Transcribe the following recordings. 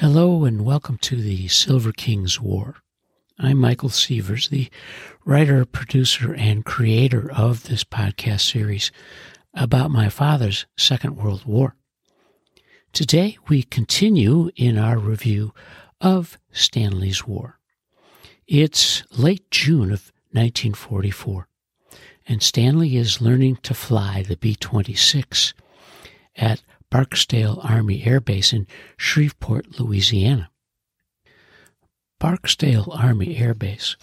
Hello and welcome to the Silver Kings War. I'm Michael Sievers, the writer, producer, and creator of this podcast series about my father's Second World War. Today we continue in our review of Stanley's War. It's late June of 1944, and Stanley is learning to fly the B 26 at Barksdale Army Air Base in Shreveport, Louisiana. Barksdale Army Air Base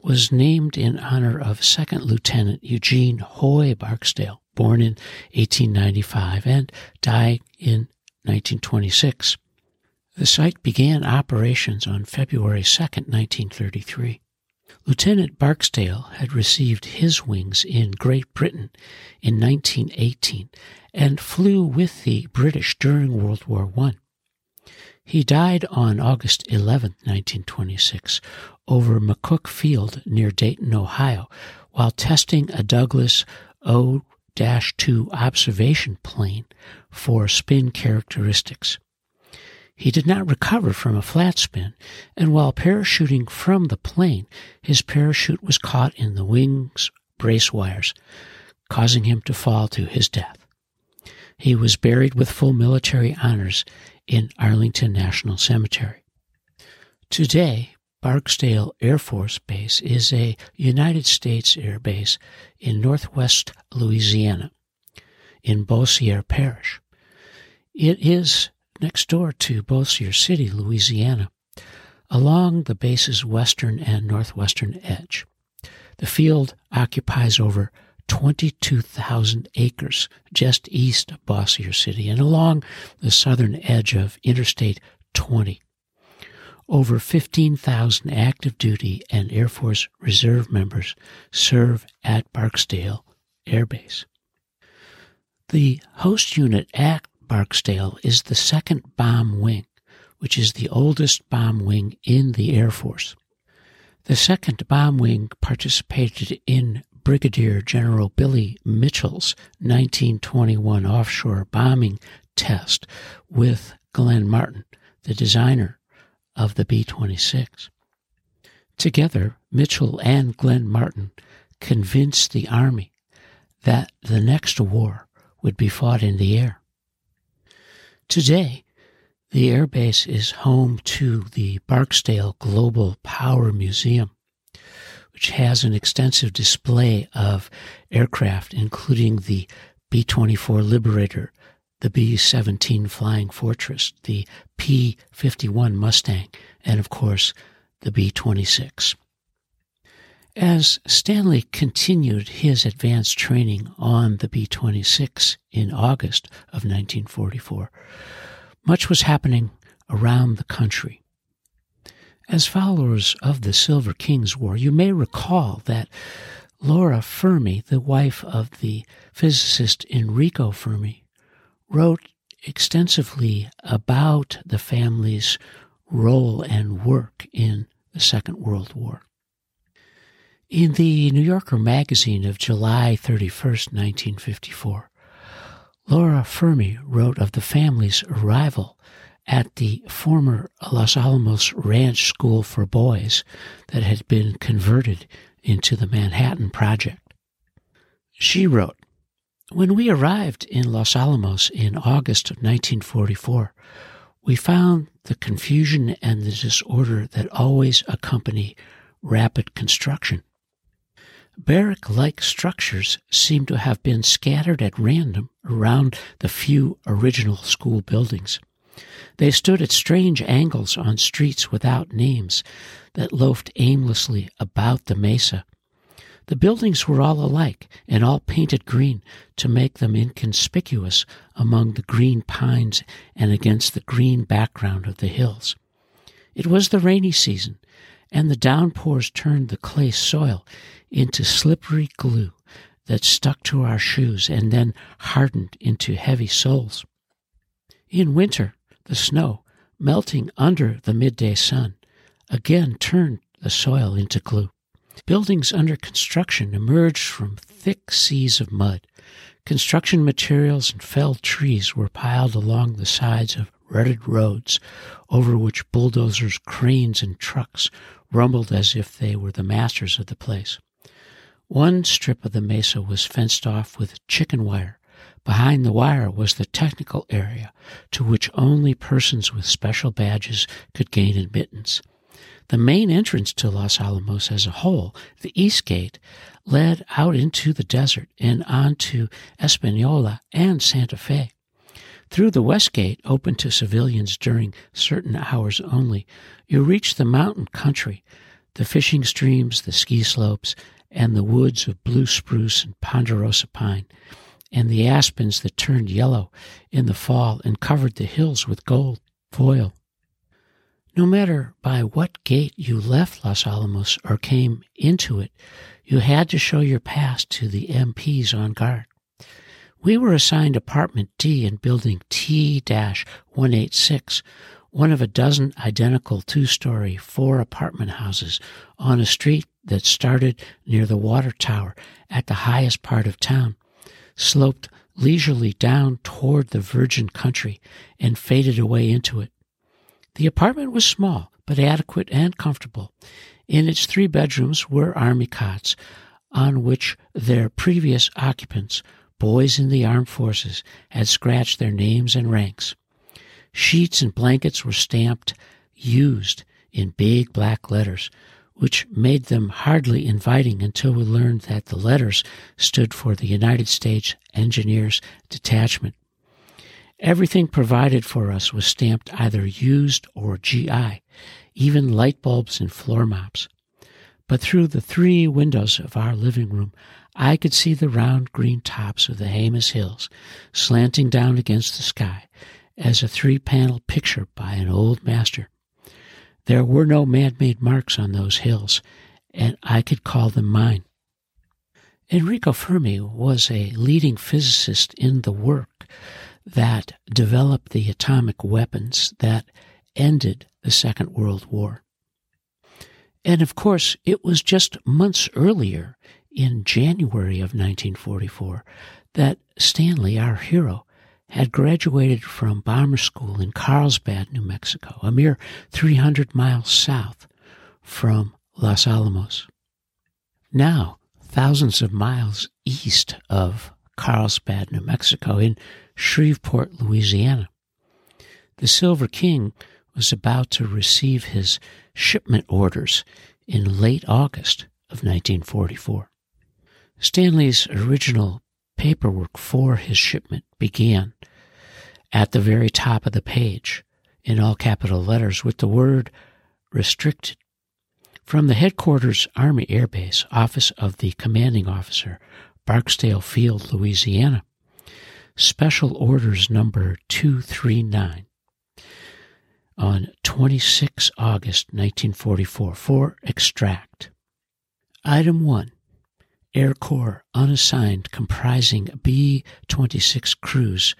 was named in honor of Second Lieutenant Eugene Hoy Barksdale, born in 1895 and died in 1926. The site began operations on February 2, 1933. Lieutenant Barksdale had received his wings in Great Britain in 1918 and flew with the British during World War I. He died on August 11, 1926, over McCook Field near Dayton, Ohio, while testing a Douglas O 2 observation plane for spin characteristics. He did not recover from a flat spin, and while parachuting from the plane, his parachute was caught in the wing's brace wires, causing him to fall to his death. He was buried with full military honors in Arlington National Cemetery. Today, Barksdale Air Force Base is a United States Air Base in northwest Louisiana, in Bossier Parish. It is next door to Bossier City, Louisiana, along the base's western and northwestern edge. The field occupies over 22,000 acres just east of Bossier City and along the southern edge of Interstate 20. Over 15,000 active duty and Air Force Reserve members serve at Barksdale Air Base. The host unit at Barksdale is the second bomb wing, which is the oldest bomb wing in the Air Force. The second bomb wing participated in Brigadier General Billy Mitchell's 1921 offshore bombing test with Glenn Martin, the designer of the B 26. Together, Mitchell and Glenn Martin convinced the Army that the next war would be fought in the air. Today, the airbase is home to the Barksdale Global Power Museum, which has an extensive display of aircraft, including the B 24 Liberator, the B 17 Flying Fortress, the P 51 Mustang, and of course, the B 26. As Stanley continued his advanced training on the B 26 in August of 1944, much was happening around the country. As followers of the Silver Kings War, you may recall that Laura Fermi, the wife of the physicist Enrico Fermi, wrote extensively about the family's role and work in the Second World War. In the New Yorker magazine of July 31, 1954, Laura Fermi wrote of the family's arrival at the former Los Alamos Ranch School for Boys that had been converted into the Manhattan Project. She wrote, When we arrived in Los Alamos in August of 1944, we found the confusion and the disorder that always accompany rapid construction. Barrack like structures seem to have been scattered at random around the few original school buildings. They stood at strange angles on streets without names that loafed aimlessly about the mesa. The buildings were all alike and all painted green to make them inconspicuous among the green pines and against the green background of the hills. It was the rainy season, and the downpours turned the clay soil into slippery glue that stuck to our shoes and then hardened into heavy soles. In winter, the snow, melting under the midday sun, again turned the soil into glue. Buildings under construction emerged from thick seas of mud. Construction materials and felled trees were piled along the sides of rutted roads over which bulldozers, cranes, and trucks rumbled as if they were the masters of the place. One strip of the mesa was fenced off with chicken wire. Behind the wire was the technical area to which only persons with special badges could gain admittance. The main entrance to Los Alamos as a whole, the East Gate, led out into the desert and on to Espanola and Santa Fe. Through the West Gate, open to civilians during certain hours only, you reach the mountain country, the fishing streams, the ski slopes, and the woods of blue spruce and ponderosa pine, and the aspens that turned yellow in the fall and covered the hills with gold foil. No matter by what gate you left Los Alamos or came into it, you had to show your pass to the MPs on guard. We were assigned apartment D in building T 186, one of a dozen identical two story, four apartment houses on a street that started near the water tower at the highest part of town, sloped leisurely down toward the virgin country, and faded away into it. The apartment was small, but adequate and comfortable. In its three bedrooms were army cots, on which their previous occupants, boys in the armed forces, had scratched their names and ranks. Sheets and blankets were stamped used in big black letters, which made them hardly inviting until we learned that the letters stood for the United States Engineers Detachment. Everything provided for us was stamped either used or GI, even light bulbs and floor mops. But through the three windows of our living room, I could see the round green tops of the Jemez Hills slanting down against the sky as a three panel picture by an old master. There were no man made marks on those hills, and I could call them mine. Enrico Fermi was a leading physicist in the work that developed the atomic weapons that ended the Second World War. And of course, it was just months earlier, in January of 1944, that Stanley, our hero, had graduated from bomber school in Carlsbad, New Mexico, a mere 300 miles south from Los Alamos. Now, thousands of miles east of Carlsbad, New Mexico, in Shreveport, Louisiana. The Silver King was about to receive his shipment orders in late August of 1944. Stanley's original paperwork for his shipment began at the very top of the page in all capital letters with the word restricted. From the headquarters Army Air Base, office of the commanding officer, Barksdale Field, Louisiana, Special Orders Number 239 on 26 August 1944 for extract. Item 1 Air Corps unassigned comprising B 26 crews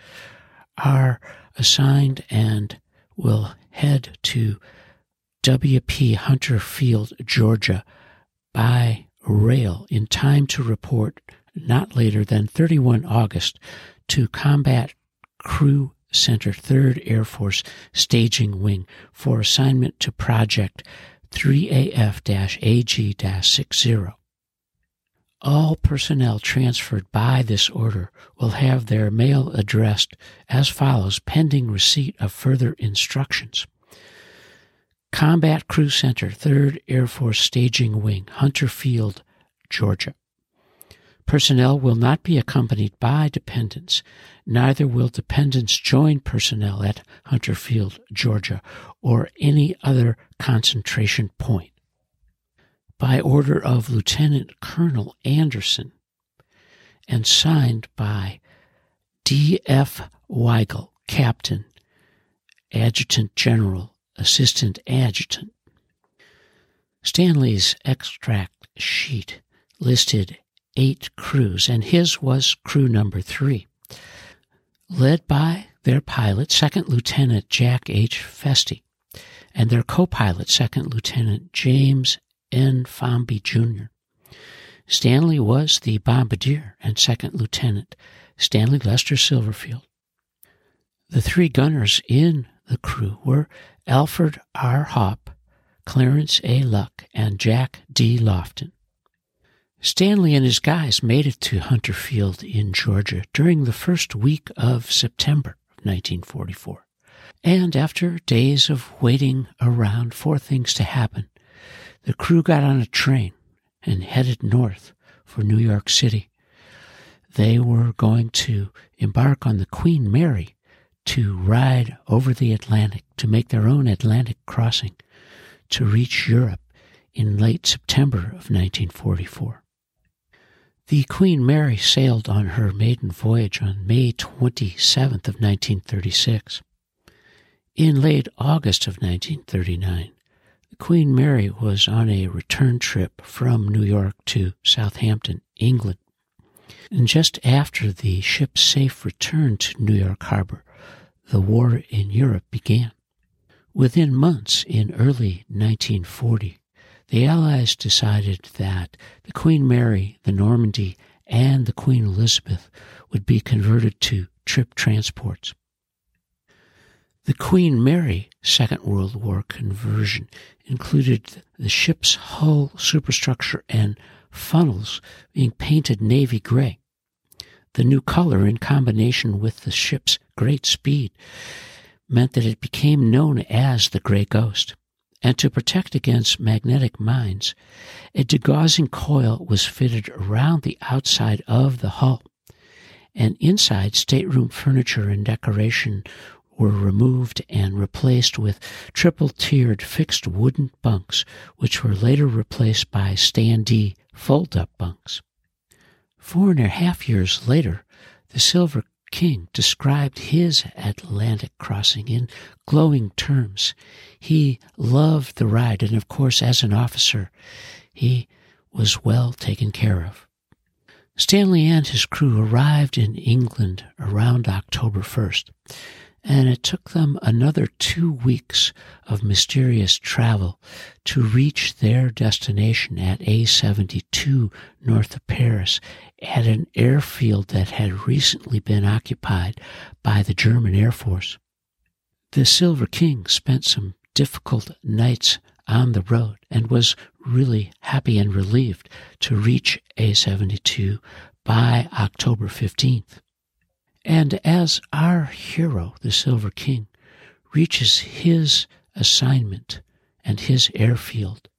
are assigned and will head to WP Hunter Field, Georgia by rail in time to report not later than 31 August to Combat Crew Center 3rd Air Force Staging Wing for assignment to Project 3AF AG 60. All personnel transferred by this order will have their mail addressed as follows pending receipt of further instructions. Combat Crew Center, 3rd Air Force Staging Wing, Hunter Field, Georgia. Personnel will not be accompanied by dependents. Neither will dependents join personnel at Hunter Field, Georgia, or any other concentration point. By order of Lieutenant Colonel Anderson and signed by D.F. Weigel, Captain, Adjutant General, Assistant Adjutant. Stanley's extract sheet listed eight crews, and his was crew number three, led by their pilot, Second Lieutenant Jack H. Feste, and their co pilot, Second Lieutenant James N. Fomby Jr. Stanley was the bombardier and Second Lieutenant Stanley Lester Silverfield. The three gunners in the crew were Alfred R. Hopp, Clarence A. Luck, and Jack D. Lofton. Stanley and his guys made it to Hunter Field in Georgia during the first week of September of 1944. And after days of waiting around for things to happen, the crew got on a train and headed north for New York City. They were going to embark on the Queen Mary to ride over the Atlantic to make their own Atlantic crossing to reach Europe in late September of 1944. The Queen Mary sailed on her maiden voyage on May 27th of 1936. In late August of 1939, the Queen Mary was on a return trip from New York to Southampton, England. And just after the ship's safe return to New York Harbor, the war in Europe began. Within months, in early 1940, the Allies decided that the Queen Mary, the Normandy, and the Queen Elizabeth would be converted to trip transports. The Queen Mary Second World War conversion included the ship's hull superstructure and funnels being painted navy gray. The new color, in combination with the ship's great speed, meant that it became known as the Gray Ghost. And to protect against magnetic mines, a degaussing coil was fitted around the outside of the hull. And inside, stateroom furniture and decoration were removed and replaced with triple tiered fixed wooden bunks, which were later replaced by standee fold up bunks. Four and a half years later, the Silver King described his Atlantic crossing in glowing terms. He loved the ride, and of course, as an officer, he was well taken care of. Stanley and his crew arrived in England around October 1st and it took them another two weeks of mysterious travel to reach their destination at A72 north of Paris at an airfield that had recently been occupied by the German Air Force. The Silver King spent some difficult nights on the road and was really happy and relieved to reach A72 by October 15th. And as our hero, the Silver King, reaches his assignment and his airfield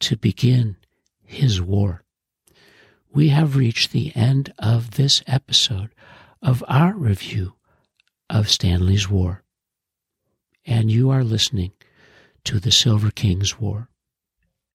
to begin his war, we have reached the end of this episode of our review of Stanley's War. And you are listening to the Silver King's War.